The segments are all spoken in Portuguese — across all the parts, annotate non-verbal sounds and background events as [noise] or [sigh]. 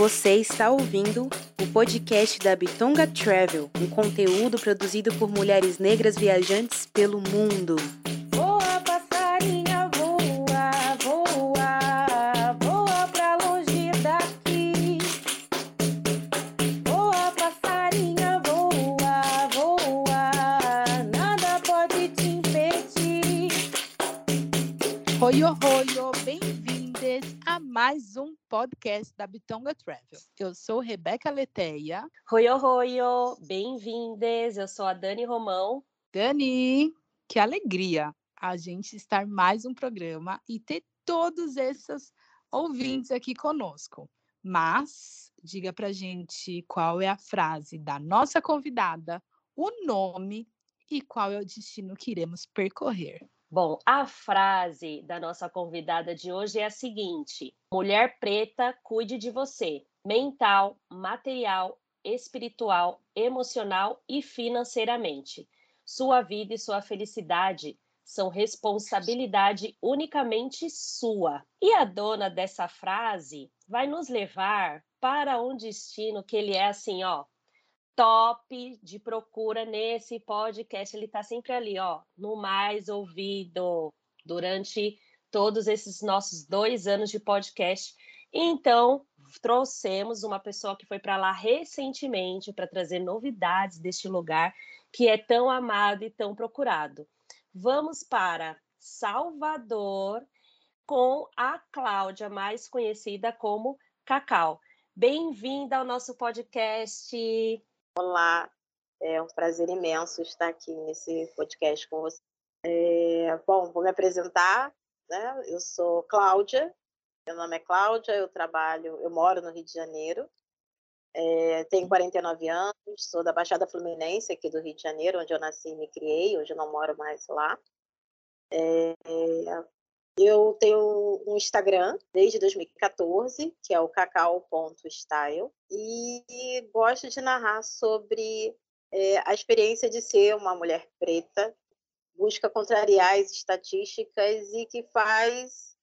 Você está ouvindo o podcast da Bitonga Travel, um conteúdo produzido por mulheres negras viajantes pelo mundo. Podcast da Bitonga Travel. Eu sou Rebeca Leteia. Oi, oi, bem-vindes. Eu sou a Dani Romão. Dani, que alegria a gente estar mais um programa e ter todos esses ouvintes aqui conosco. Mas diga pra gente qual é a frase da nossa convidada, o nome e qual é o destino que iremos percorrer. Bom, a frase da nossa convidada de hoje é a seguinte: Mulher preta, cuide de você, mental, material, espiritual, emocional e financeiramente. Sua vida e sua felicidade são responsabilidade unicamente sua. E a dona dessa frase vai nos levar para um destino que ele é assim, ó, top de procura nesse podcast. Ele está sempre ali, ó, no mais ouvido durante todos esses nossos dois anos de podcast. Então, trouxemos uma pessoa que foi para lá recentemente para trazer novidades deste lugar que é tão amado e tão procurado. Vamos para Salvador com a Cláudia, mais conhecida como Cacau. Bem-vinda ao nosso podcast. Olá, é um prazer imenso estar aqui nesse podcast com você. É, bom, vou me apresentar, né? Eu sou Cláudia, meu nome é Cláudia, eu trabalho, eu moro no Rio de Janeiro, é, tenho 49 anos, sou da Baixada Fluminense, aqui do Rio de Janeiro, onde eu nasci e me criei, hoje não moro mais lá. É, eu tenho um Instagram desde 2014, que é o cacau.style, e gosto de narrar sobre é, a experiência de ser uma mulher preta, busca contrariar as estatísticas e que faz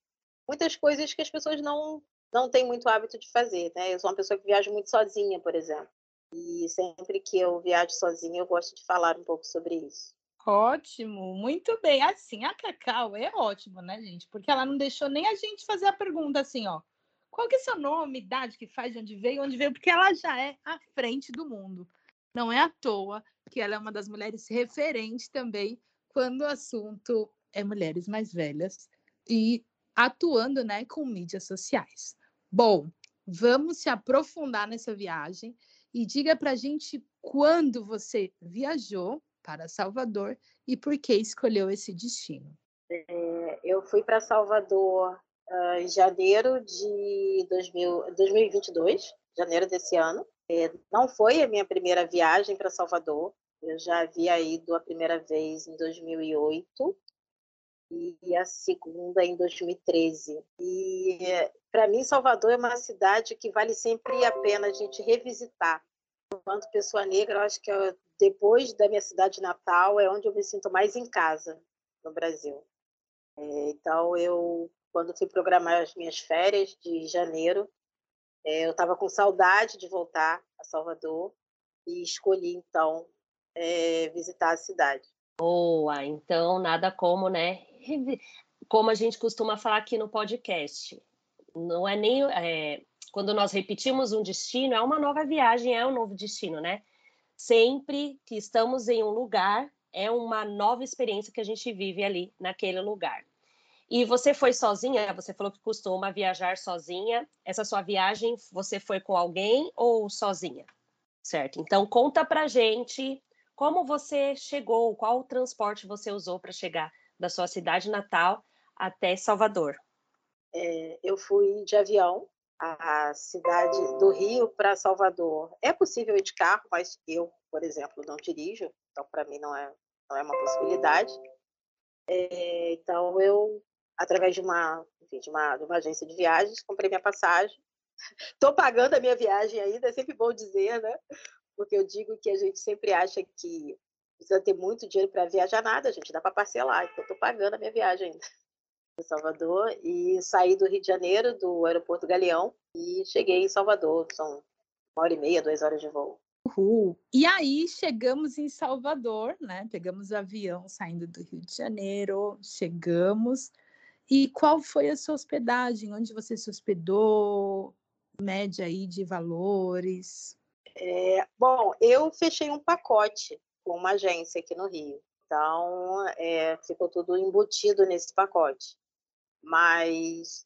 muitas coisas que as pessoas não, não têm muito hábito de fazer. Né? Eu sou uma pessoa que viaja muito sozinha, por exemplo. E sempre que eu viajo sozinha, eu gosto de falar um pouco sobre isso. Ótimo, muito bem. Assim, a Cacau é ótimo, né, gente? Porque ela não deixou nem a gente fazer a pergunta assim, ó. Qual que é seu nome, idade que faz, de onde veio, onde veio? Porque ela já é à frente do mundo. Não é à toa que ela é uma das mulheres referentes também quando o assunto é mulheres mais velhas e atuando, né, com mídias sociais. Bom, vamos se aprofundar nessa viagem e diga pra gente quando você viajou para Salvador e por que escolheu esse destino? É, eu fui para Salvador uh, em janeiro de 2000, 2022, janeiro desse ano. É, não foi a minha primeira viagem para Salvador. Eu já havia ido a primeira vez em 2008 e a segunda em 2013. E para mim Salvador é uma cidade que vale sempre a pena a gente revisitar. Enquanto pessoa negra, eu acho que depois da minha cidade natal, é onde eu me sinto mais em casa no Brasil. É, então, eu, quando fui programar as minhas férias de janeiro, é, eu estava com saudade de voltar a Salvador e escolhi, então, é, visitar a cidade. Boa! Então, nada como, né? Como a gente costuma falar aqui no podcast. Não é nem. É, quando nós repetimos um destino, é uma nova viagem, é um novo destino, né? Sempre que estamos em um lugar, é uma nova experiência que a gente vive ali naquele lugar. E você foi sozinha? Você falou que costuma viajar sozinha. Essa sua viagem, você foi com alguém ou sozinha? Certo. Então conta pra gente como você chegou, qual transporte você usou para chegar da sua cidade natal até Salvador. É, eu fui de avião a cidade do Rio para Salvador. É possível ir de carro, mas eu, por exemplo, não dirijo, então para mim não é, não é uma possibilidade. É, então eu, através de uma, enfim, de uma, de uma agência de viagens, comprei minha passagem. [laughs] Estou pagando a minha viagem ainda, é sempre bom dizer, né? Porque eu digo que a gente sempre acha que precisa ter muito dinheiro para viajar nada, a gente dá para parcelar, então estou pagando a minha viagem ainda. [laughs] em Salvador e saí do Rio de Janeiro, do aeroporto Galeão, e cheguei em Salvador. São uma hora e meia, duas horas de voo. Uhul. E aí chegamos em Salvador, né? Pegamos o avião saindo do Rio de Janeiro, chegamos. E qual foi a sua hospedagem? Onde você se hospedou? Média aí de valores? É, bom, eu fechei um pacote com uma agência aqui no Rio. Então, é, ficou tudo embutido nesse pacote. Mas,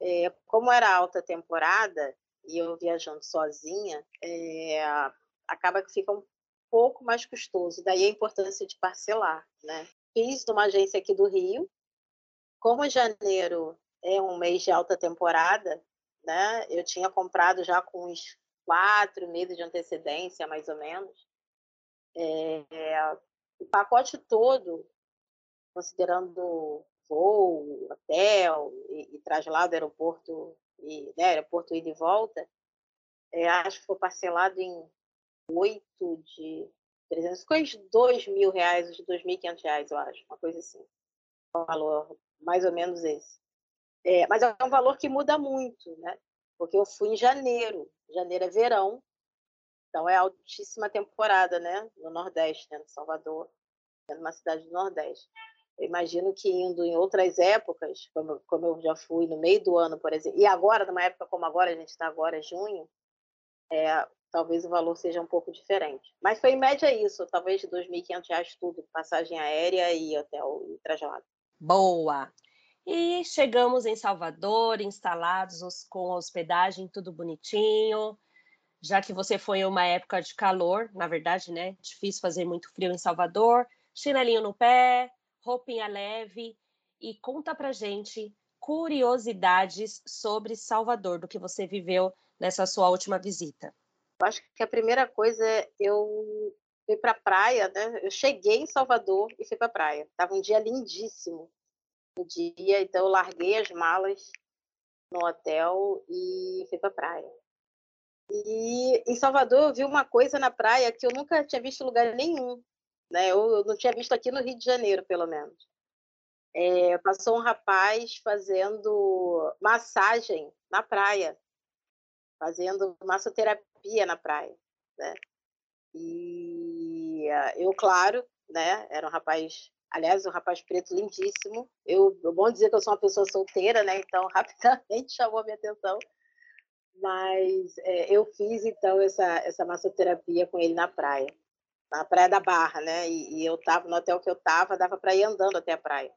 é, como era alta temporada e eu viajando sozinha, é, acaba que fica um pouco mais custoso. Daí a importância de parcelar, né? Fiz numa agência aqui do Rio. Como janeiro é um mês de alta temporada, né? Eu tinha comprado já com uns quatro meses de antecedência, mais ou menos. É, o pacote todo, considerando voo, hotel e, e traslado aeroporto e né, aeroporto ida e volta, é, acho que foi parcelado em oito de 300, ficou uns dois mil reais, uns dois mil e quinhentos reais, eu acho, uma coisa assim, um valor mais ou menos esse. É, mas é um valor que muda muito, né? Porque eu fui em janeiro, janeiro é verão, então é altíssima temporada, né? No Nordeste, né? no Salvador, é numa cidade do Nordeste. Eu imagino que indo em outras épocas, como, como eu já fui no meio do ano, por exemplo, e agora, numa época como agora, a gente está agora, junho, é, talvez o valor seja um pouco diferente. Mas foi em média isso, talvez R$ 2.500 tudo, passagem aérea e hotel e traslado. Boa! E chegamos em Salvador, instalados com hospedagem, tudo bonitinho. Já que você foi em uma época de calor, na verdade, né? Difícil fazer muito frio em Salvador. Chinelinho no pé, roupinha leve. E conta pra gente curiosidades sobre Salvador, do que você viveu nessa sua última visita. Eu acho que a primeira coisa é eu fui para a praia, né? Eu cheguei em Salvador e fui para a praia. Tava um dia lindíssimo, o dia, então eu larguei as malas no hotel e fui para a praia. E em Salvador eu vi uma coisa na praia que eu nunca tinha visto em lugar nenhum, né? Eu não tinha visto aqui no Rio de Janeiro, pelo menos. É, passou um rapaz fazendo massagem na praia, fazendo massoterapia na praia, né? E eu, claro, né? Era um rapaz, aliás, um rapaz preto lindíssimo. Eu, é bom dizer que eu sou uma pessoa solteira, né? Então [laughs] rapidamente chamou a minha atenção. Mas é, eu fiz então essa essa massoterapia com ele na praia, na praia da Barra, né? E, e eu tava no hotel que eu tava, dava para ir andando até a praia.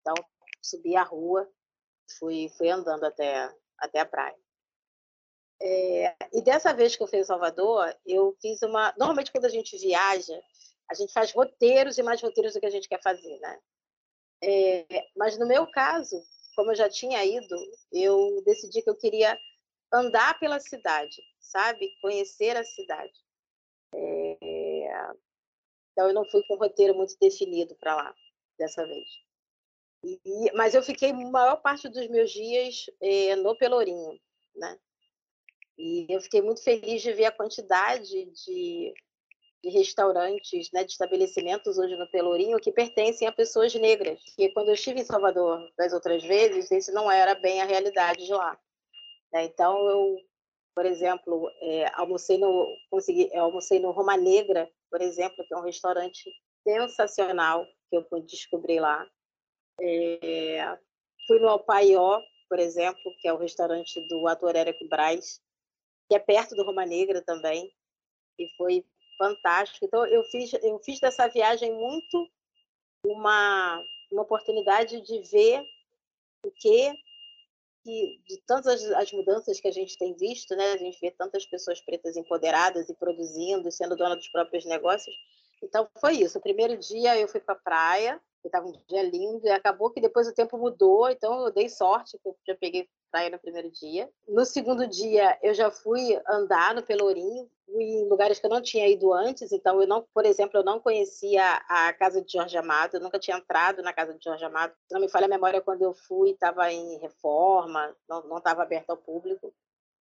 Então subi a rua, fui fui andando até até a praia. É, e dessa vez que eu fui em Salvador, eu fiz uma. Normalmente, quando a gente viaja, a gente faz roteiros e mais roteiros do que a gente quer fazer, né? É, mas no meu caso, como eu já tinha ido, eu decidi que eu queria andar pela cidade, sabe? Conhecer a cidade. É, então, eu não fui com um roteiro muito definido para lá, dessa vez. E, mas eu fiquei a maior parte dos meus dias é, no Pelourinho, né? E eu fiquei muito feliz de ver a quantidade de, de restaurantes, né, de estabelecimentos hoje no Pelourinho que pertencem a pessoas negras. E quando eu estive em Salvador das outras vezes, esse não era bem a realidade de lá. Né? Então, eu, por exemplo, é, almocei, no, consegui, almocei no Roma Negra, por exemplo, que é um restaurante sensacional que eu pude descobrir lá. É, fui no Alpaió, por exemplo, que é o restaurante do ator Érico Braz, que é perto do Roma Negra também, e foi fantástico. Então, eu fiz, eu fiz dessa viagem muito uma, uma oportunidade de ver o que, de tantas as mudanças que a gente tem visto, né? A gente vê tantas pessoas pretas empoderadas e produzindo, sendo dona dos próprios negócios. Então, foi isso. O primeiro dia eu fui para a praia, estava um dia lindo, e acabou que depois o tempo mudou, então eu dei sorte, que eu já peguei praia no primeiro dia. No segundo dia, eu já fui andar no Pelourinho, em lugares que eu não tinha ido antes, então eu não, por exemplo, eu não conhecia a casa de Jorge Amado, eu nunca tinha entrado na casa de Jorge Amado. Não me falha a memória quando eu fui, estava em reforma, não estava aberto ao público.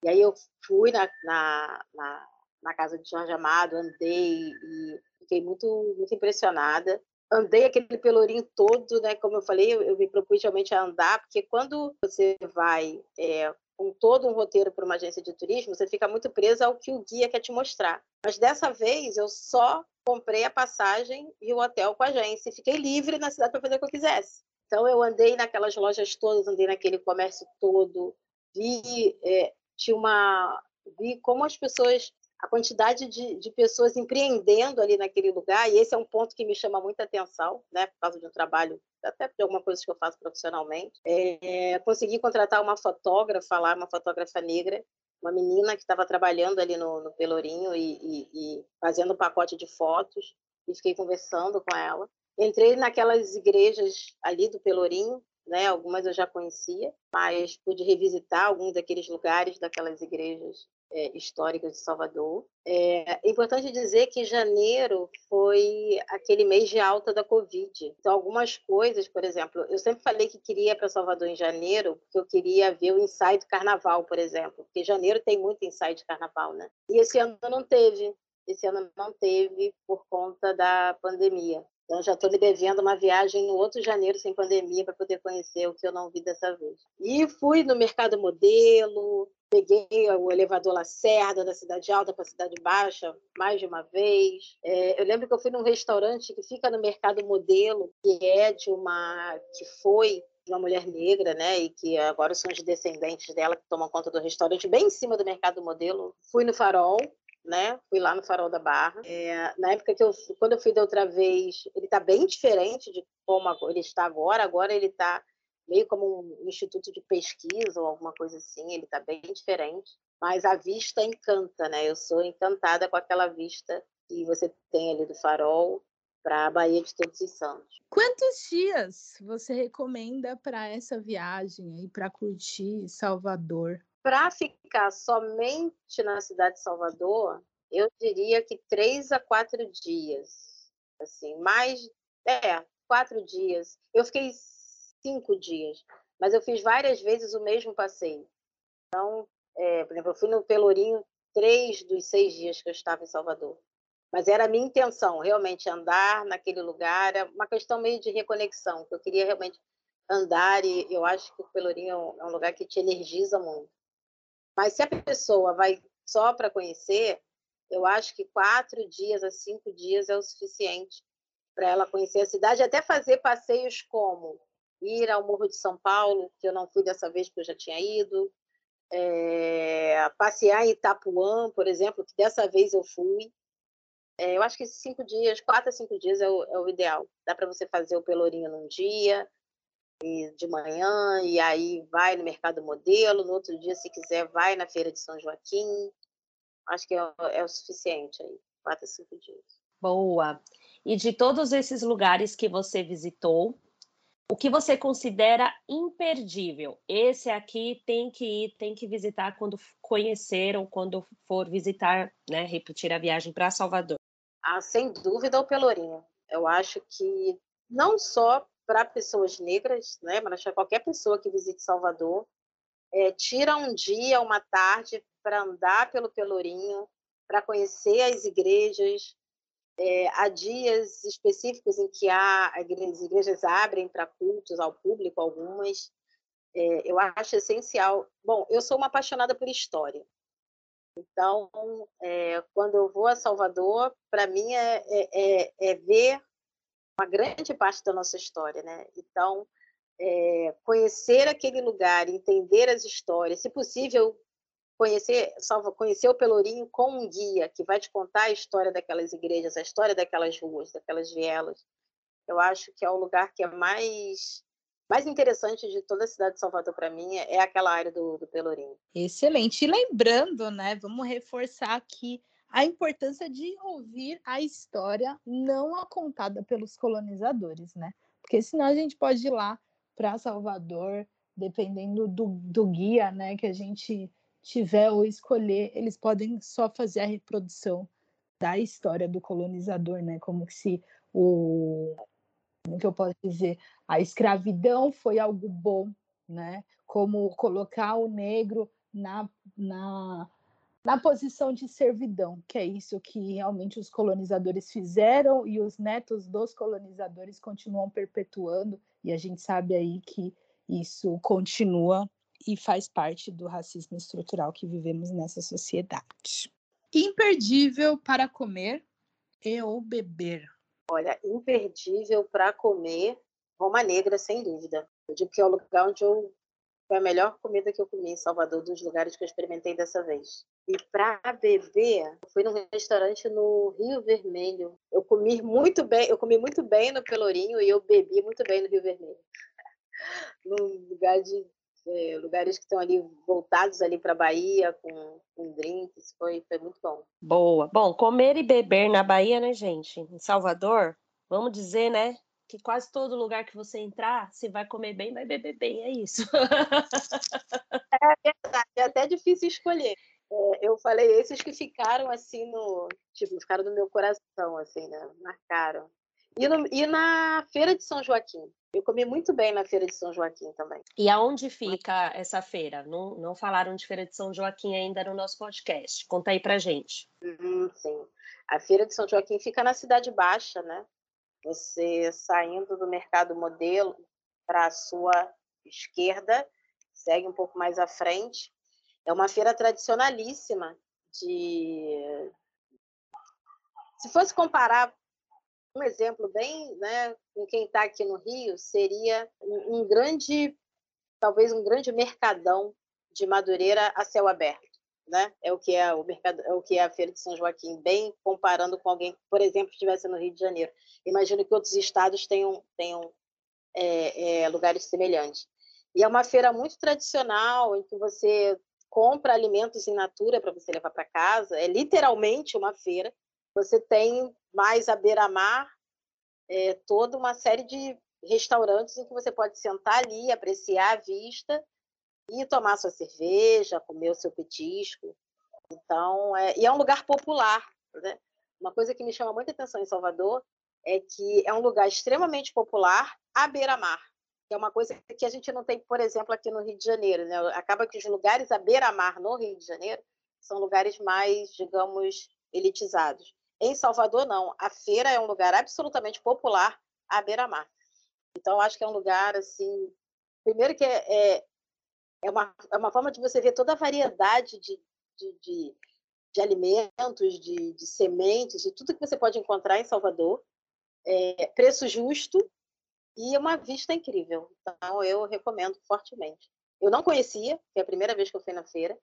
E aí eu fui na, na, na, na casa de Jorge Amado, andei e fiquei muito, muito impressionada. Andei aquele pelourinho todo, né? Como eu falei, eu, me propus realmente a andar, porque quando você vai é, com todo um roteiro para uma agência de turismo, você fica muito preso ao que o guia quer te mostrar. Mas dessa vez eu só comprei a passagem e o hotel com a agência e fiquei livre na cidade para fazer o que eu quisesse. Então eu andei naquelas lojas todas, andei naquele comércio todo, vi é, tinha uma vi como as pessoas a quantidade de, de, pessoas empreendendo ali naquele lugar, e esse é um ponto que me chama muita atenção, né, por causa de um trabalho, até de alguma coisa que eu faço profissionalmente. É, consegui contratar uma fotógrafa lá, uma fotógrafa negra, uma menina que estava trabalhando ali no, no Pelourinho e, e, e fazendo um pacote de fotos, e fiquei conversando com ela. Entrei naquelas igrejas ali do Pelourinho, né? Algumas eu já conhecia, mas pude revisitar alguns daqueles lugares daquelas igrejas é, históricas de Salvador. É, é, importante dizer que janeiro foi aquele mês de alta da Covid. Então, algumas coisas, por exemplo, eu sempre falei que queria ir para Salvador em janeiro, porque eu queria ver o ensaio do carnaval, por exemplo, porque janeiro tem muito ensaio de carnaval, né? E esse ano não teve. Esse ano não teve por conta da pandemia. Então, já estou me devendo uma viagem no outro janeiro sem pandemia para poder conhecer o que eu não vi dessa vez. E fui no Mercado Modelo, peguei o elevador Lacerda da Cidade Alta para a Cidade Baixa mais de uma vez. É, eu lembro que eu fui num restaurante que fica no Mercado Modelo, que é de uma que foi de uma mulher negra, né, e que agora são os descendentes dela que tomam conta do restaurante bem em cima do Mercado Modelo. Fui no Farol, né? Fui lá no Farol da Barra. É, na época que eu, quando eu fui da outra vez, ele está bem diferente de como ele está agora. Agora ele está meio como um instituto de pesquisa ou alguma coisa assim. Ele está bem diferente. Mas a vista encanta, né? Eu sou encantada com aquela vista que você tem ali do Farol para a Baía de Todos os Santos. Quantos dias você recomenda para essa viagem e para curtir Salvador? Para ficar somente na cidade de Salvador, eu diria que três a quatro dias. Assim, mais. É, quatro dias. Eu fiquei cinco dias, mas eu fiz várias vezes o mesmo passeio. Então, é, por exemplo, eu fui no Pelourinho três dos seis dias que eu estava em Salvador. Mas era a minha intenção, realmente andar naquele lugar, é uma questão meio de reconexão, que eu queria realmente andar e eu acho que o Pelourinho é um lugar que te energiza muito. Mas se a pessoa vai só para conhecer, eu acho que quatro dias a cinco dias é o suficiente para ela conhecer a cidade, até fazer passeios como ir ao Morro de São Paulo, que eu não fui dessa vez porque eu já tinha ido, é, passear em Itapuã, por exemplo, que dessa vez eu fui. É, eu acho que cinco dias, quatro a cinco dias é o, é o ideal. Dá para você fazer o Pelourinho num dia, de manhã, e aí vai no mercado modelo, no outro dia, se quiser, vai na feira de São Joaquim. Acho que é, é o suficiente aí, quatro a cinco dias. Boa. E de todos esses lugares que você visitou, o que você considera imperdível? Esse aqui tem que ir, tem que visitar quando conhecer ou quando for visitar, né, repetir a viagem para Salvador. Ah, sem dúvida o Pelourinho. Eu acho que não só para pessoas negras, né, mas para qualquer pessoa que visite Salvador, é, tira um dia, uma tarde para andar pelo Pelourinho, para conhecer as igrejas. É, há dias específicos em que há, as igrejas abrem para cultos ao público, algumas. É, eu acho essencial. Bom, eu sou uma apaixonada por história. Então, é, quando eu vou a Salvador, para mim é, é, é, ver uma grande parte da nossa história, né? Então, é, conhecer aquele lugar, entender as histórias, se possível, conhecer, salvo, conhecer o Pelourinho com um guia que vai te contar a história daquelas igrejas, a história daquelas ruas, daquelas vielas. Eu acho que é o lugar que é mais mais interessante de toda a cidade de Salvador para mim é aquela área do, do Pelourinho. Excelente. E lembrando, né, vamos reforçar aqui a importância de ouvir a história não a contada pelos colonizadores, né? Porque senão a gente pode ir lá para Salvador, dependendo do, do guia, né, que a gente tiver ou escolher, eles podem só fazer a reprodução da história do colonizador, né? Como se o como que eu posso dizer, a escravidão foi algo bom, né? Como colocar o negro na, na na posição de servidão, que é isso que realmente os colonizadores fizeram e os netos dos colonizadores continuam perpetuando, e a gente sabe aí que isso continua e faz parte do racismo estrutural que vivemos nessa sociedade. Imperdível para comer e ou beber. Olha, imperdível para comer Roma Negra, sem dúvida. Eu digo que é o lugar onde eu foi a melhor comida que eu comi em Salvador, dos lugares que eu experimentei dessa vez. E para beber, eu fui num restaurante no Rio Vermelho. Eu comi muito bem, eu comi muito bem no Pelourinho e eu bebi muito bem no Rio Vermelho. [laughs] Num lugar de é, lugares que estão ali voltados ali para a Bahia com, com drinks, foi, foi muito bom. Boa. Bom, comer e beber na Bahia, né, gente? Em Salvador, vamos dizer, né? Que quase todo lugar que você entrar, se vai comer bem, vai beber bem, é isso. [laughs] é verdade, é até difícil escolher. É, eu falei esses que ficaram assim no, tipo, ficaram no meu coração, assim, né? Marcaram. E, no, e na Feira de São Joaquim. Eu comi muito bem na Feira de São Joaquim também. E aonde fica essa feira? Não, não falaram de Feira de São Joaquim ainda no nosso podcast. Conta aí pra gente. Hum, sim. A Feira de São Joaquim fica na Cidade Baixa, né? Você saindo do Mercado Modelo para a sua esquerda, segue um pouco mais à frente. É uma feira tradicionalíssima de se fosse comparar um exemplo bem, né, com quem está aqui no Rio, seria um, grande, talvez um grande mercadão de Madureira a céu aberto. Né? É o que é o mercado, é o que é a Feira de São Joaquim, bem comparando com alguém que, por exemplo, estivesse no Rio de Janeiro. Imagino que outros estados tenham, tenham é, é, lugares semelhantes. E é uma feira muito tradicional, em que você compra alimentos in natura para você levar para casa. É literalmente uma feira. Você tem mais à beira-mar é, toda uma série de restaurantes em que você pode sentar ali, apreciar a vista e tomar sua cerveja, comer o seu petisco. Então, é, e é um lugar popular. Né? Uma coisa que me chama muita atenção em Salvador é que é um lugar extremamente popular à beira-mar, que é uma coisa que a gente não tem, por exemplo, aqui no Rio de Janeiro. Né? Acaba que os lugares à beira-mar no Rio de Janeiro são lugares mais, digamos, elitizados. Em Salvador, não. A feira é um lugar absolutamente popular à beira-mar. Então, acho que é um lugar, assim... Primeiro que é, é, é, uma, é uma forma de você ver toda a variedade de, de, de, de alimentos, de, de, sementes, de tudo que você pode encontrar em Salvador. É, preço justo e uma vista incrível. Então, eu recomendo fortemente. Eu não conhecia, é a primeira vez que eu fui na feira,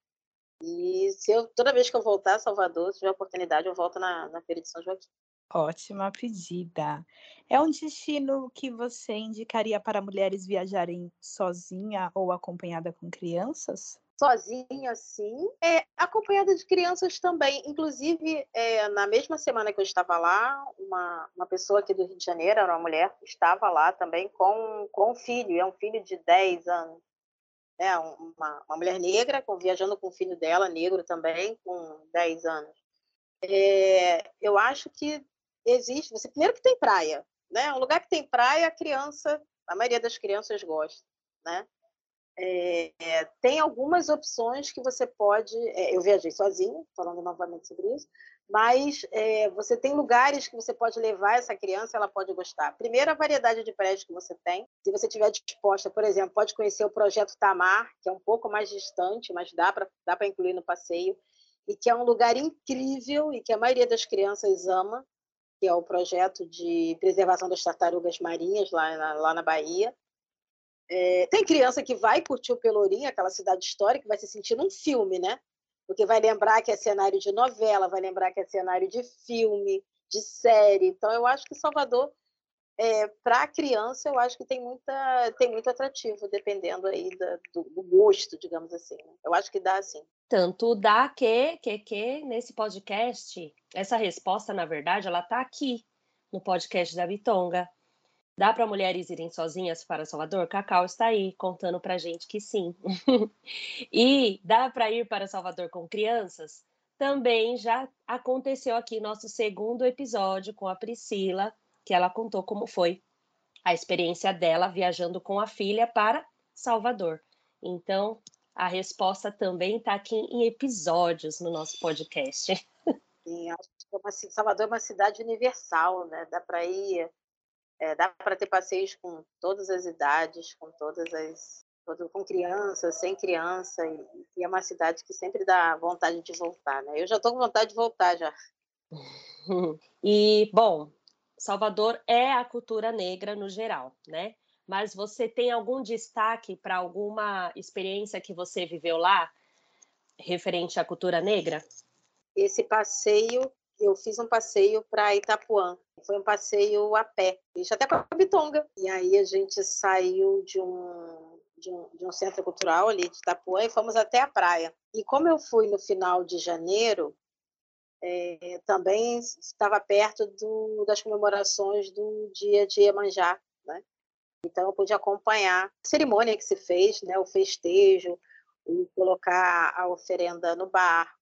e se eu, toda vez que eu voltar a Salvador, se tiver oportunidade, eu volto na, na Feira de São Joaquim. Ótima pedida. É um destino que você indicaria para mulheres viajarem sozinha ou acompanhada com crianças? Sozinha, sim. É, acompanhada de crianças também. Inclusive, é, na mesma semana que eu estava lá, uma, uma pessoa aqui do Rio de Janeiro, era uma mulher, estava lá também com, com um filho. É um filho de 10 anos né, uma, uma mulher negra com, viajando com o filho dela, negro também, com 10 anos. É, eu acho que existe, você primeiro que tem praia, né? Um lugar que tem praia, a criança, a maioria das crianças gosta, né? É, tem algumas opções que você pode. É, eu viajei sozinha, falando novamente sobre isso, mas é, você tem lugares que você pode levar essa criança, ela pode gostar. Primeiro, a variedade de prédios que você tem. Se você estiver disposta, por exemplo, pode conhecer o projeto Tamar, que é um pouco mais distante, mas dá para dá incluir no passeio, e que é um lugar incrível e que a maioria das crianças ama, que é o projeto de preservação das tartarugas marinhas lá na, lá na Bahia. É, tem criança que vai curtir o Pelourinho, aquela cidade histórica, vai se sentir num filme, né? porque vai lembrar que é cenário de novela, vai lembrar que é cenário de filme, de série. Então, eu acho que Salvador, é, para a criança, eu acho que tem, muita, tem muito atrativo, dependendo aí da, do, do, gosto, digamos assim. Né? Eu acho que dá assim. Tanto dá que, que, que, nesse podcast, essa resposta, na verdade, ela está aqui no podcast da Bitonga. Dá para mulheres irem sozinhas para Salvador? Cacau está aí contando para gente que sim. [laughs] e dá para ir para Salvador com crianças? Também já aconteceu aqui nosso segundo episódio com a Priscila, que ela contou como foi a experiência dela viajando com a filha para Salvador. Então, A resposta também está aqui em episódios no nosso podcast. Sim, acho que é uma Salvador é uma cidade universal, né? Dá para ir, é, dá para ter passeios com todas as idades, com todas as, todo- com criança, sem criança, e, e é uma cidade que sempre dá vontade de voltar, né? Eu já estou com vontade de voltar já. [laughs] E, bom, Salvador é a cultura negra no geral, né? Mas você tem algum destaque para alguma experiência que você viveu lá, referente à cultura negra? Esse passeio, eu fiz um passeio para Itapuã. Foi um passeio a pé, fiz até com a Bitonga. E aí a gente saiu de um, de um, de um centro cultural ali de Itapuã e fomos até a praia. E como eu fui no final de janeiro, eh, também estava perto do, das comemorações do dia de Iemanjá, né? Então eu pude acompanhar a cerimônia que se fez, né? O festejo, o colocar a oferenda no barco,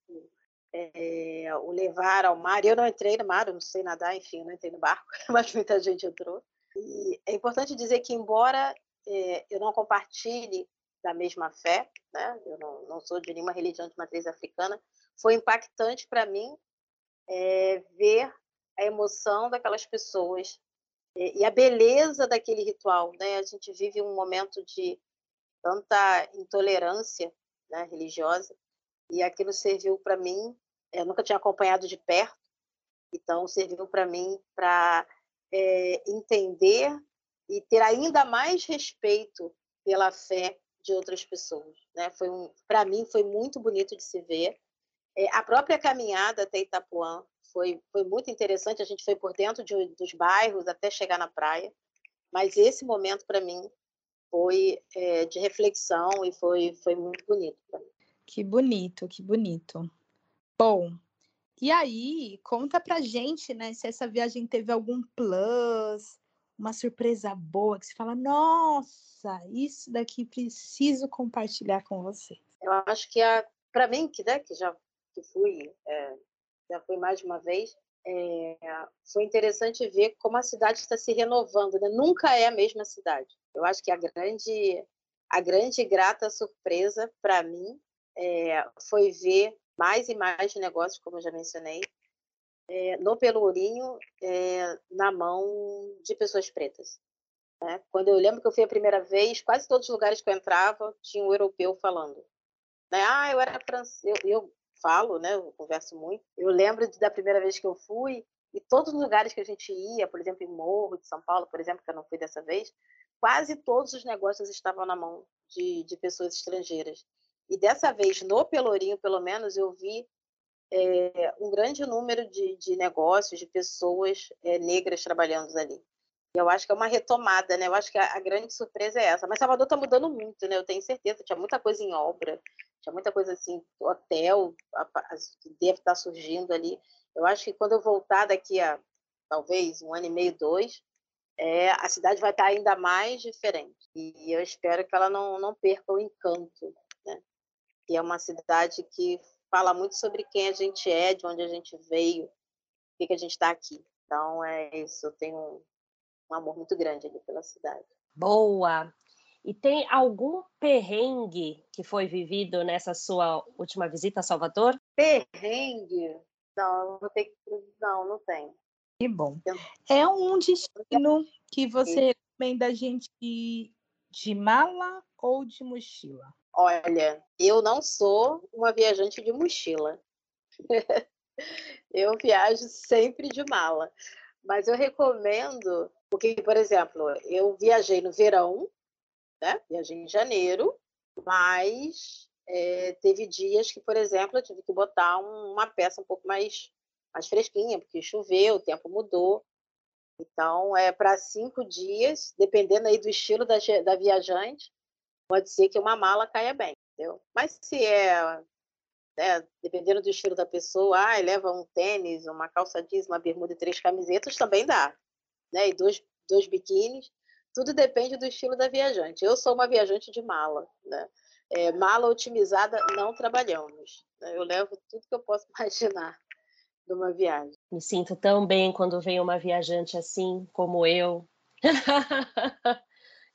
é, o levar ao mar. Eu não entrei no mar, eu não sei nadar, enfim, não entrei no barco, [laughs] mas muita gente entrou. E é importante dizer que, embora é, eu não compartilhe da mesma fé, né? eu não, não sou de nenhuma religião de matriz africana, foi impactante para mim é, ver a emoção daquelas pessoas é, e a beleza daquele ritual. Né? A gente vive um momento de tanta intolerância né, religiosa e aquilo serviu para mim. Eu nunca tinha acompanhado de perto, então serviu para mim para é, entender e ter ainda mais respeito pela fé de outras pessoas. Né? Foi um, para mim foi muito bonito de se ver. É, a própria caminhada até Itapuã foi, foi muito interessante. A gente foi por dentro de, dos bairros até chegar na praia. Mas esse momento para mim foi é, de reflexão e foi, foi muito bonito. Que bonito, que bonito. Bom, e aí, conta pra gente, né, se essa viagem teve algum plus, uma surpresa boa, que você fala, nossa, isso daqui preciso compartilhar com você. Eu acho que para mim, que, né, que já que fui, é, já fui mais de uma vez, é, foi interessante ver como a cidade está se renovando, né? Nunca é a mesma cidade. Eu acho que a grande, a grande grata surpresa para mim é, foi ver mais e mais negócios, como eu já mencionei, é, no Pelourinho, é, na mão de pessoas pretas. Né? Quando eu lembro que eu fui a primeira vez, quase todos os lugares que eu entrava tinha um europeu falando. Né? Ah, eu era francês, eu, eu falo, né? Eu converso muito. Eu lembro de, da primeira vez que eu fui e todos os lugares que a gente ia, por exemplo, em Morro de São Paulo, por exemplo, que eu não fui dessa vez, quase todos os negócios estavam na mão de, de pessoas estrangeiras. E dessa vez, no Pelourinho, pelo menos, eu vi é, um grande número de, de negócios, de pessoas é, negras trabalhando ali. Eu acho que é uma retomada, né? Eu acho que a, a grande surpresa é essa. Mas Salvador está mudando muito, né? Eu tenho certeza. Tinha muita coisa em obra, tinha muita coisa assim, hotel, que deve estar surgindo ali. Eu acho que quando eu voltar daqui a talvez um ano e meio, dois, é, a cidade vai estar ainda mais diferente. E eu espero que ela não, não perca o encanto, Que é uma cidade que fala muito sobre quem a gente é, de onde a gente veio, por que, que a gente está aqui. Então, é isso. Eu tenho um, um amor muito grande ali pela cidade. Boa! E tem algum perrengue que foi vivido nessa sua última visita a Salvador? Perrengue? Não, eu vou ter que. Não, não tem. Que bom. É um destino que você recomenda a gente ir de mala ou de mochila? Olha, eu não sou uma viajante de mochila. eu viajo sempre de mala. Mas eu recomendo, porque, por exemplo, eu viajei no verão, né? Viajei em janeiro, mas é, teve dias que, por exemplo, eu tive que botar um, uma peça um pouco mais, mais fresquinha, porque choveu, o tempo mudou. Então, é para cinco dias, dependendo aí do estilo da, da viajante, pode ser que uma mala caia bem, entendeu? Mas se é, né, dependendo do estilo da pessoa, ah, leva um tênis, uma calça jeans, uma bermuda e três camisetas, também dá, né? E dois, dois biquínis, tudo depende do estilo da viajante. Eu sou uma viajante de mala, né? É, mala otimizada não trabalhamos. Né? Eu levo tudo que eu posso [laughs] imaginar numa viagem. Me sinto tão bem quando vem uma viajante assim como eu. [laughs]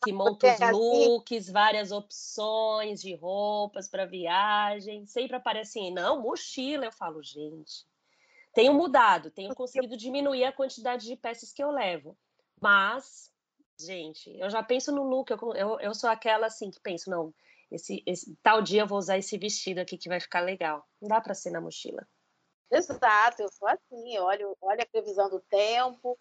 que monta os assim- looks, várias opções de roupas para viagem. Sempre aparece assim, não, mochila. Eu falo, gente, tenho mudado, tenho conseguido diminuir a quantidade de peças que eu levo. Mas, gente, eu já penso no look, eu, eu, eu sou aquela assim que penso, não, esse, esse tal dia eu vou usar esse vestido aqui que vai ficar legal. Não dá para ser na mochila. Exato, eu sou assim, eu olho, olho a previsão do tempo,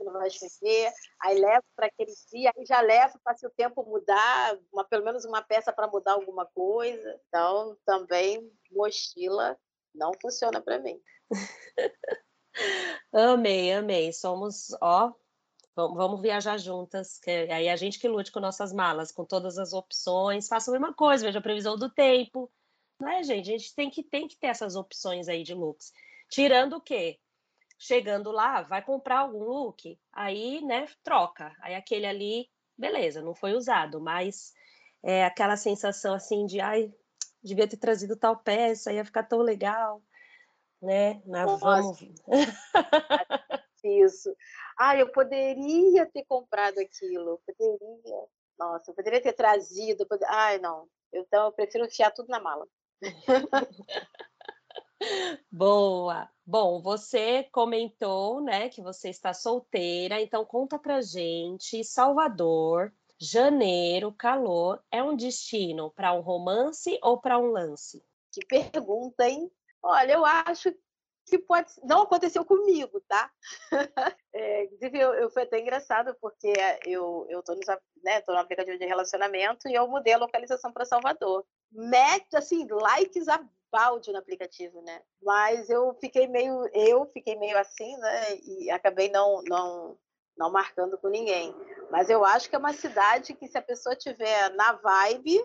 não vai chover, aí levo para aquele dia, aí já levo para se o tempo mudar, uma, pelo menos uma peça para mudar alguma coisa. Então, também mochila não funciona para mim. [laughs] Amei, amei. Somos, ó, vamos, vamos viajar juntas. Que aí a gente que lute com nossas malas, com todas as opções. Faça a mesma coisa, veja a previsão do tempo. Não é, gente? A gente tem que, tem que ter essas opções aí de looks. Tirando o quê? Chegando lá, vai comprar algum look, aí, né, troca. Aí aquele ali, beleza, não foi usado, mas é aquela sensação assim de, ai, devia ter trazido tal peça, ia ficar tão legal, né? Nossa. vamos... [laughs] Isso. Ah, eu poderia ter comprado aquilo, poderia. Nossa, eu poderia ter trazido. Ai, não. Então, eu prefiro enfiar tudo na mala. Boa. Bom, você comentou, né, que você está solteira, então conta pra gente, Salvador, janeiro, calor, é um destino para um romance ou para um lance? Que pergunta, hein? Olha, eu acho que pode. Não aconteceu comigo, tá? [laughs] É, inclusive, eu, eu- foi até engraçado, porque eu, eu tô, nos, a- né, tô no aplicativo de relacionamento e eu mudei a localização para Salvador. Mete, assim, likes a balde no aplicativo, né? Mas eu fiquei meio. Eu fiquei meio assim, né? E acabei não, não, não marcando com ninguém. Mas eu acho que é uma cidade que, se a pessoa tiver na vibe,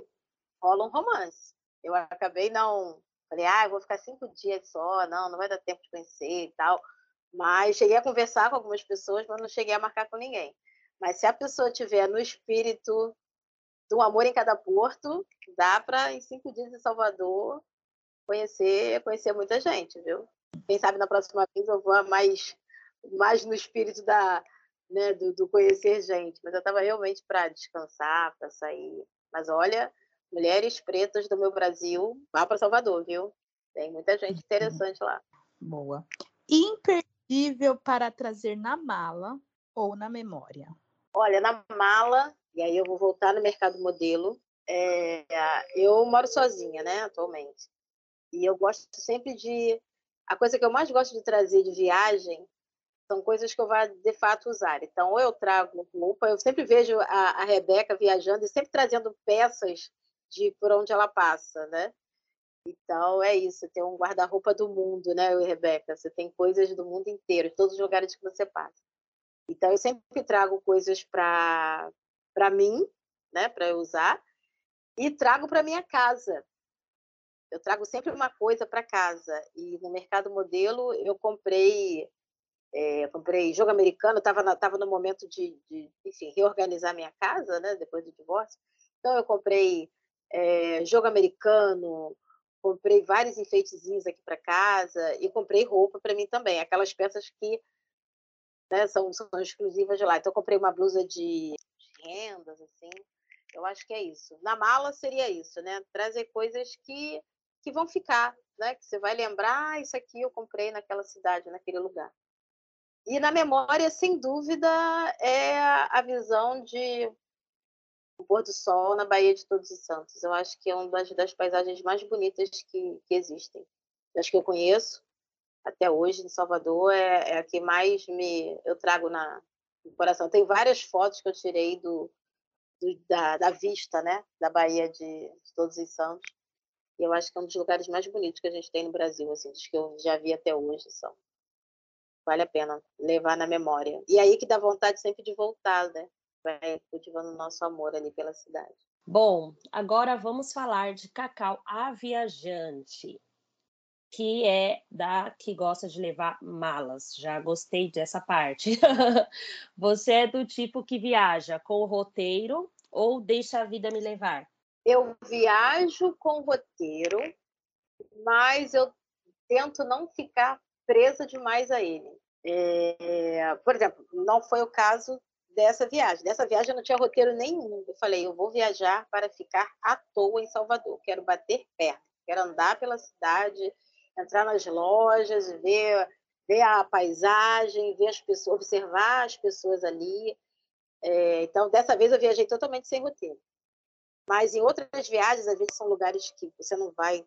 rola um romance. Eu acabei não. Falei, ah, vou ficar cinco dias só, não, não vai dar tempo de conhecer e tal. Mas cheguei a conversar com algumas pessoas, mas não cheguei a marcar com ninguém. Mas se a pessoa tiver no espírito do amor em cada porto, dá para, em cinco dias em Salvador, conhecer, conhecer muita gente, viu? Quem sabe na próxima vez eu vou mais, mais no espírito da, né, do, do conhecer gente. Mas eu estava realmente para descansar, para sair. Mas olha, mulheres pretas do meu Brasil, vá para Salvador, viu? Tem muita gente interessante lá. Boa. Imperdível para trazer na mala ou na memória. Olha, na mala, e aí eu vou voltar no mercado modelo. é, eu moro sozinha, né, atualmente. E eu gosto sempre de. A coisa que eu mais gosto de trazer de viagem são coisas que eu vá de fato usar. Então, ou eu trago roupa, eu sempre vejo a, a Rebeca viajando e sempre trazendo peças de por onde ela passa, né? Então, é isso, tem um guarda-roupa do mundo, né, eu e Rebeca? Você tem coisas do mundo inteiro, de todos os lugares que você passa. Então, eu sempre trago coisas para mim, né, para eu usar, e trago para minha casa. Eu trago sempre uma coisa para casa. E no mercado modelo, eu comprei, é, comprei jogo americano, estava tava no momento de, de, enfim, reorganizar minha casa, né, depois do divórcio. Então, eu comprei é, jogo americano, comprei vários enfeitezinhos aqui para casa e comprei roupa para mim também, aquelas peças que né, são, são exclusivas de lá. Então, eu comprei uma blusa de, de rendas, assim. Eu acho que é isso. Na mala seria isso, né? Trazer coisas que, que vão ficar, né? Que você vai lembrar, ah, isso aqui eu comprei naquela cidade, naquele lugar. E na memória, sem dúvida, é a visão de o pôr do sol na Baía de Todos os Santos. Eu acho que é uma das, das paisagens mais bonitas que, que existem. Acho que eu conheço até hoje em Salvador é, é a que mais me eu trago na no coração. Tem várias fotos que eu tirei do, do da, da, vista, né, da Baía de, de, Todos os Santos. Eu acho que é um dos lugares mais bonitos que a gente tem no Brasil, assim, dos que eu já vi até hoje são. Vale a pena levar na memória. E aí que dá vontade sempre de voltar, né? Vai cultivando o nosso amor ali pela cidade. Bom, agora vamos falar de Cacau a Viajante que é da que gosta de levar malas. Já gostei dessa parte. [laughs] Você é do tipo que viaja com o roteiro ou deixa a vida me levar? Eu viajo com roteiro, mas eu tento não ficar presa demais a ele. É, por exemplo, não foi o caso dessa viagem. Dessa viagem eu não tinha roteiro nenhum. Eu falei, eu vou viajar para ficar à toa em Salvador. Quero bater perto, quero andar pela cidade, entrar nas lojas, ver, ver a paisagem, ver as pessoas, observar as pessoas ali. É, então, dessa vez eu viajei totalmente sem roteiro. Mas em outras viagens, às vezes são lugares que você não vai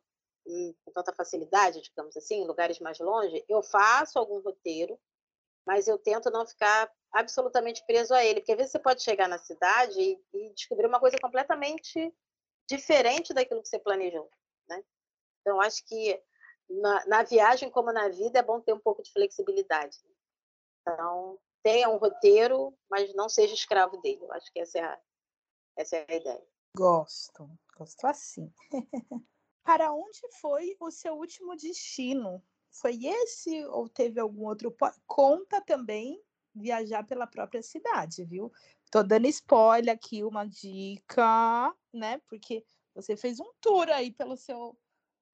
com tanta facilidade, digamos assim, lugares mais longe, eu faço algum roteiro, mas eu tento não ficar absolutamente preso a ele, porque às vezes você pode chegar na cidade e, e descobrir uma coisa completamente diferente daquilo que você planejou, né? Então, acho que na, na, viagem, como na vida, é bom ter um pouco de flexibilidade. Então, tenha um roteiro, mas não seja escravo dele. Eu acho que essa é a, essa é a ideia. Gosto, gosto assim. [laughs] Para onde foi o seu último destino? Foi esse ou teve algum outro? Conta também viajar pela própria cidade, viu? Tô dando spoiler aqui, uma dica, né? Porque você fez um tour aí pelo seu,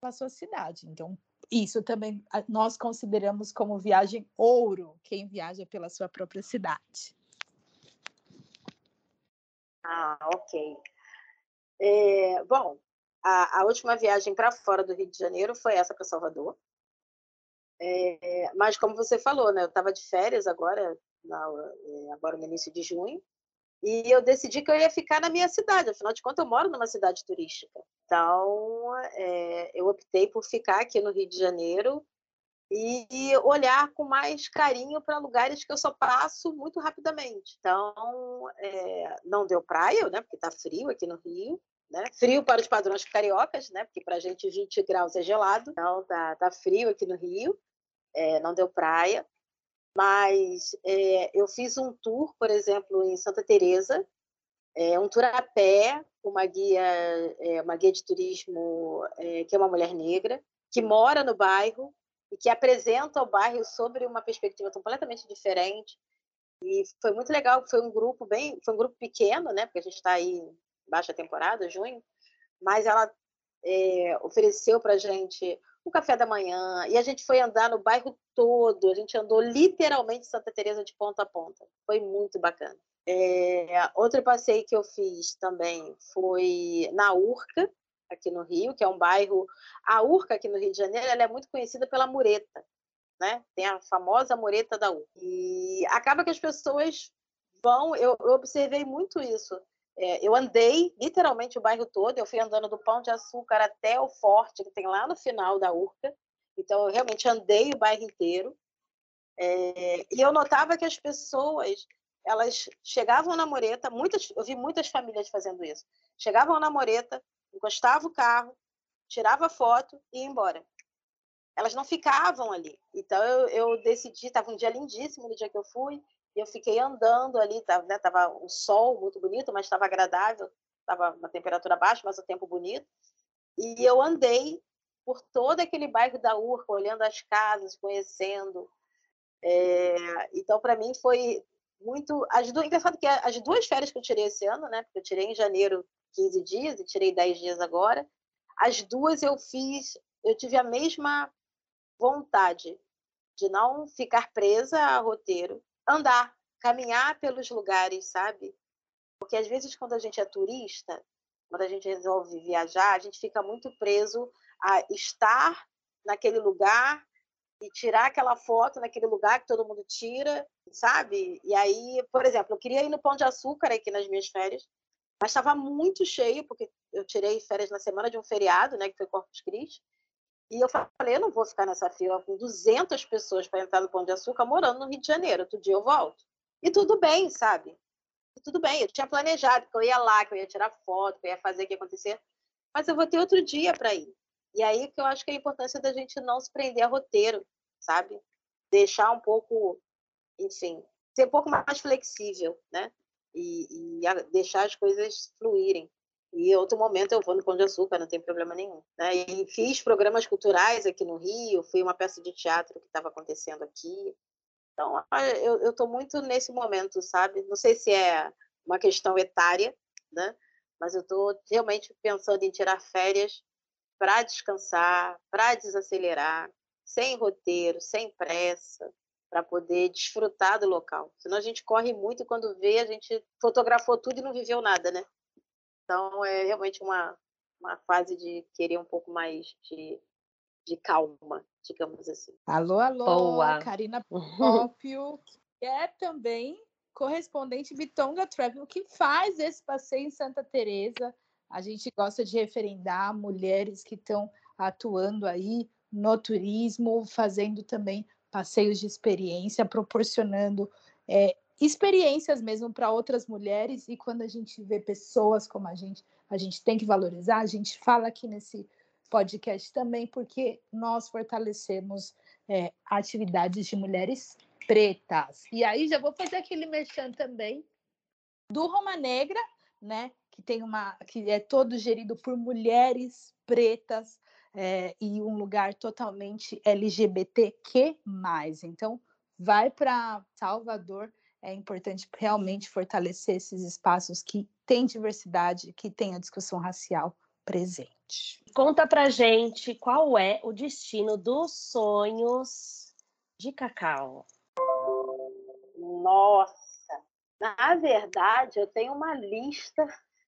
pela sua cidade. Então, isso também nós consideramos como viagem ouro, quem viaja pela sua própria cidade. Ah, ok. É, bom, a, a última viagem para fora do Rio de Janeiro foi essa para Salvador. É, mas como você falou, né, eu estava de férias agora, na, é, agora no início de junho, e eu decidi que eu ia ficar na minha cidade. Afinal de contas, eu moro numa cidade turística. Então, é, eu optei por ficar aqui no Rio de Janeiro e olhar com mais carinho para lugares que eu só passo muito rapidamente. Então, é, não deu praia, né? Porque está frio aqui no Rio. Né? Frio para os padrões cariocas, né? Porque para a gente 20 graus é gelado. Então tá, tá frio aqui no Rio. É, não deu praia. Mas é, eu fiz um tour, por exemplo, em Santa Teresa, é, um tour a pé, uma guia, é, uma guia de turismo é, que é uma mulher negra que mora no bairro e que apresenta o bairro sobre uma perspectiva completamente diferente. E foi muito legal, foi um grupo bem, foi um grupo pequeno, né? Porque a gente está aí baixa temporada, junho, mas ela é, ofereceu para gente o café da manhã e a gente foi andar no bairro todo. A gente andou literalmente Santa Teresa de ponta a ponta. Foi muito bacana. É, outro passeio que eu fiz também foi na Urca, aqui no Rio, que é um bairro. A Urca aqui no Rio de Janeiro, ela é muito conhecida pela mureta, né? Tem a famosa mureta da Urca. E acaba que as pessoas vão. Eu, eu observei muito isso. É, eu andei literalmente o bairro todo, eu fui andando do Pão de Açúcar até o Forte, que tem lá no final da Urca. Então, eu realmente andei o bairro inteiro. É, e eu notava que as pessoas, elas chegavam na mureta, muitas, eu vi muitas famílias fazendo isso. Chegavam na mureta, encostavam o carro, tirava foto e ia embora. Elas não ficavam ali. Então, eu, eu decidi, estava um dia lindíssimo no dia que eu fui, e eu fiquei andando ali, estava né, tava um sol muito bonito, mas estava agradável, estava uma temperatura baixa, mas o tempo bonito. E eu andei por todo aquele bairro da Urca, olhando as casas, conhecendo. É, então, para mim, foi muito. As duas, engraçado que as duas férias que eu tirei esse ano, né? Porque eu tirei em janeiro 15 dias e tirei 10 dias agora. As duas eu fiz, eu tive a mesma vontade de não ficar presa a roteiro, andar, caminhar pelos lugares, sabe? Porque às vezes quando a gente é turista, quando a gente resolve viajar, a gente fica muito preso a estar naquele lugar e tirar aquela foto naquele lugar que todo mundo tira, sabe? E aí, por exemplo, eu queria ir no Pão de Açúcar aqui nas minhas férias, mas estava muito cheio, porque eu tirei férias na semana de um feriado, né, que foi Corpus Christi, e eu falei, eu não vou ficar nessa fila com 200 pessoas para entrar no Pão de Açúcar morando no Rio de Janeiro. Outro dia eu volto. E tudo bem, sabe? E tudo bem, eu tinha planejado que eu ia lá, que eu ia tirar foto, que eu ia fazer o que acontecer. Mas eu vou ter outro dia para ir. E aí que eu acho que é a importância da gente não se prender a roteiro, sabe? Deixar um pouco, enfim, ser um pouco mais flexível, né? E, e deixar as coisas fluírem. E outro momento eu vou no Pão de Açúcar, não tem problema nenhum. Né? E fiz programas culturais aqui no Rio, fui uma peça de teatro que estava acontecendo aqui. Então, eu estou muito nesse momento, sabe? Não sei se é uma questão etária, né? mas eu estou realmente pensando em tirar férias para descansar, para desacelerar, sem roteiro, sem pressa, para poder desfrutar do local. Senão a gente corre muito e quando vê, a gente fotografou tudo e não viveu nada, né? Então é realmente uma, uma fase de querer um pouco mais de, de calma, digamos assim. Alô, alô, Boa. Karina [laughs] Próprio, que é também correspondente Bitonga Travel, que faz esse passeio em Santa Teresa. A gente gosta de referendar mulheres que estão atuando aí no turismo, fazendo também passeios de experiência, proporcionando é, experiências mesmo para outras mulheres. E quando a gente vê pessoas como a gente, a gente tem que valorizar. A gente fala aqui nesse podcast também, porque nós fortalecemos é, atividades de mulheres pretas. E aí já vou fazer aquele mexão também do Roma Negra, né? Que tem uma que é todo gerido por mulheres pretas é, e um lugar totalmente LGBTQ+. Então, vai para Salvador, é importante realmente fortalecer esses espaços que têm diversidade, que têm a discussão racial presente. Conta pra gente qual é o destino dos sonhos de Cacau. Nossa! Na verdade, eu tenho uma lista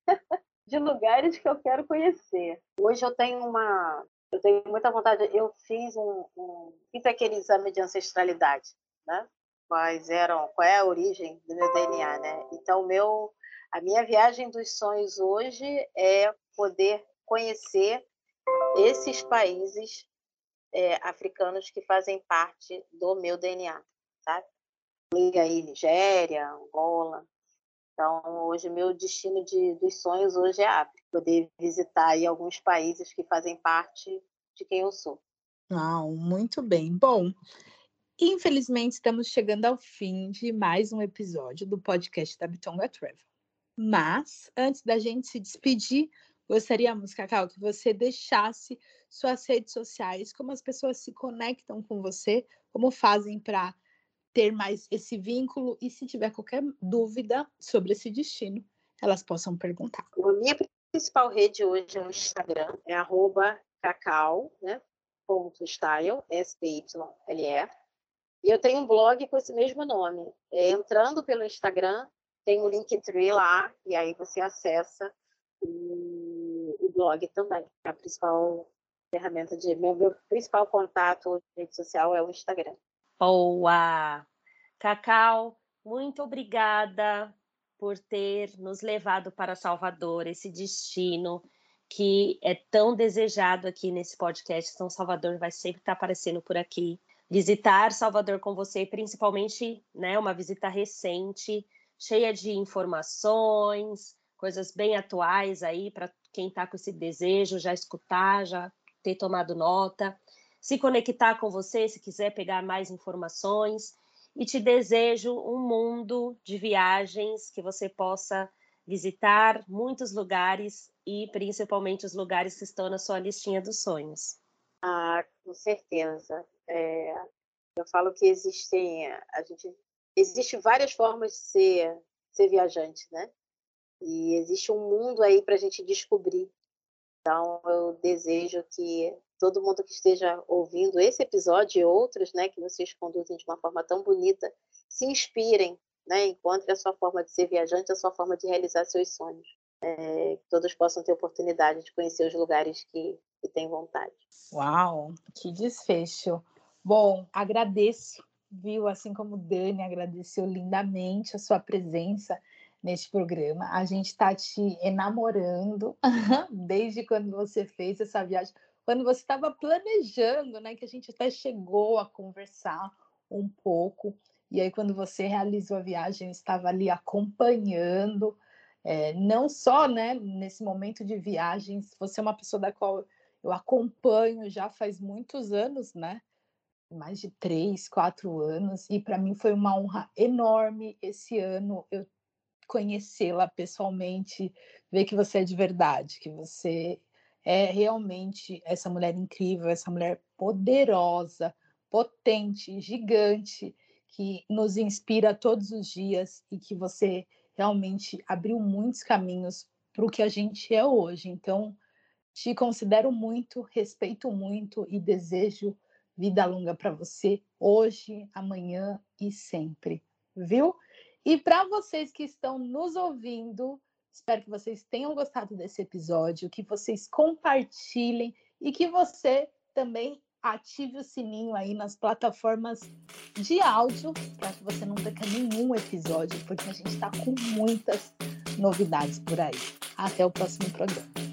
[laughs] de lugares que eu quero conhecer. Hoje eu tenho uma. Eu tenho muita vontade. Eu fiz um, um fiz aquele exame de ancestralidade, né? Quais eram, qual é a origem do meu DNA, né? Então, meu, a minha viagem dos sonhos hoje é poder conhecer esses países é, africanos que fazem parte do meu DNA, sabe? Inclui aí Nigéria, Angola. Então, hoje, meu destino de, dos sonhos hoje é África. Poder visitar aí alguns países que fazem parte de quem eu sou. Não, muito bem. Bom, infelizmente estamos chegando ao fim de mais um episódio do podcast da Bitonga Travel. Mas, antes da gente se despedir, gostaríamos, Cacau, que você deixasse suas redes sociais, como as pessoas se conectam com você, como fazem para ter mais esse vínculo e se tiver qualquer dúvida sobre esse destino, elas possam perguntar. A minha principal rede hoje é o Instagram, é arroba cacau, né? S-T-Y-L-E. E eu tenho um blog com esse mesmo nome. É, entrando pelo Instagram, tem o Linktree lá, e aí você acessa o, o blog também. A principal ferramenta de. Meu, meu principal contato de rede social é o Instagram. Boa! Cacau, muito obrigada por ter nos levado para Salvador, esse destino que é tão desejado aqui nesse podcast. São Salvador vai sempre estar aparecendo por aqui. Visitar Salvador com você, principalmente, né, uma visita recente, cheia de informações, coisas bem atuais aí para quem está com esse desejo, já escutar, já ter tomado nota, se conectar com você, se quiser pegar mais informações. E te desejo um mundo de viagens que você possa visitar muitos lugares e principalmente os lugares que estão na sua listinha dos sonhos. Ah, com certeza. É, eu falo que existem, a gente, existe várias formas de ser, ser viajante, né? E existe um mundo aí para a gente descobrir. Então, eu desejo que todo mundo que esteja ouvindo esse episódio e outros, né, que vocês conduzem de uma forma tão bonita, se inspirem, né, encontrem a sua forma de ser viajante, a sua forma de realizar seus sonhos. É, que todos possam ter oportunidade de conhecer os lugares que, que têm vontade. Uau, que desfecho. Bom, agradeço, viu? Assim como Dani agradeceu lindamente a sua presença neste programa. A gente está te enamorando [laughs] desde quando você fez essa viagem, quando você estava planejando, né? Que a gente até chegou a conversar um pouco. E aí, quando você realizou a viagem, estava ali acompanhando, é, não só né, nesse momento de viagens, você é uma pessoa da qual eu acompanho já faz muitos anos, né? Mais de três, quatro anos, e para mim foi uma honra enorme esse ano eu conhecê-la pessoalmente, ver que você é de verdade, que você é realmente essa mulher incrível, essa mulher poderosa, potente, gigante, que nos inspira todos os dias e que você realmente abriu muitos caminhos para o que a gente é hoje. Então, te considero muito, respeito muito e desejo Vida longa para você hoje, amanhã e sempre, viu? E para vocês que estão nos ouvindo, espero que vocês tenham gostado desse episódio, que vocês compartilhem e que você também ative o sininho aí nas plataformas de áudio para que você não perca nenhum episódio, porque a gente está com muitas novidades por aí. Até o próximo programa.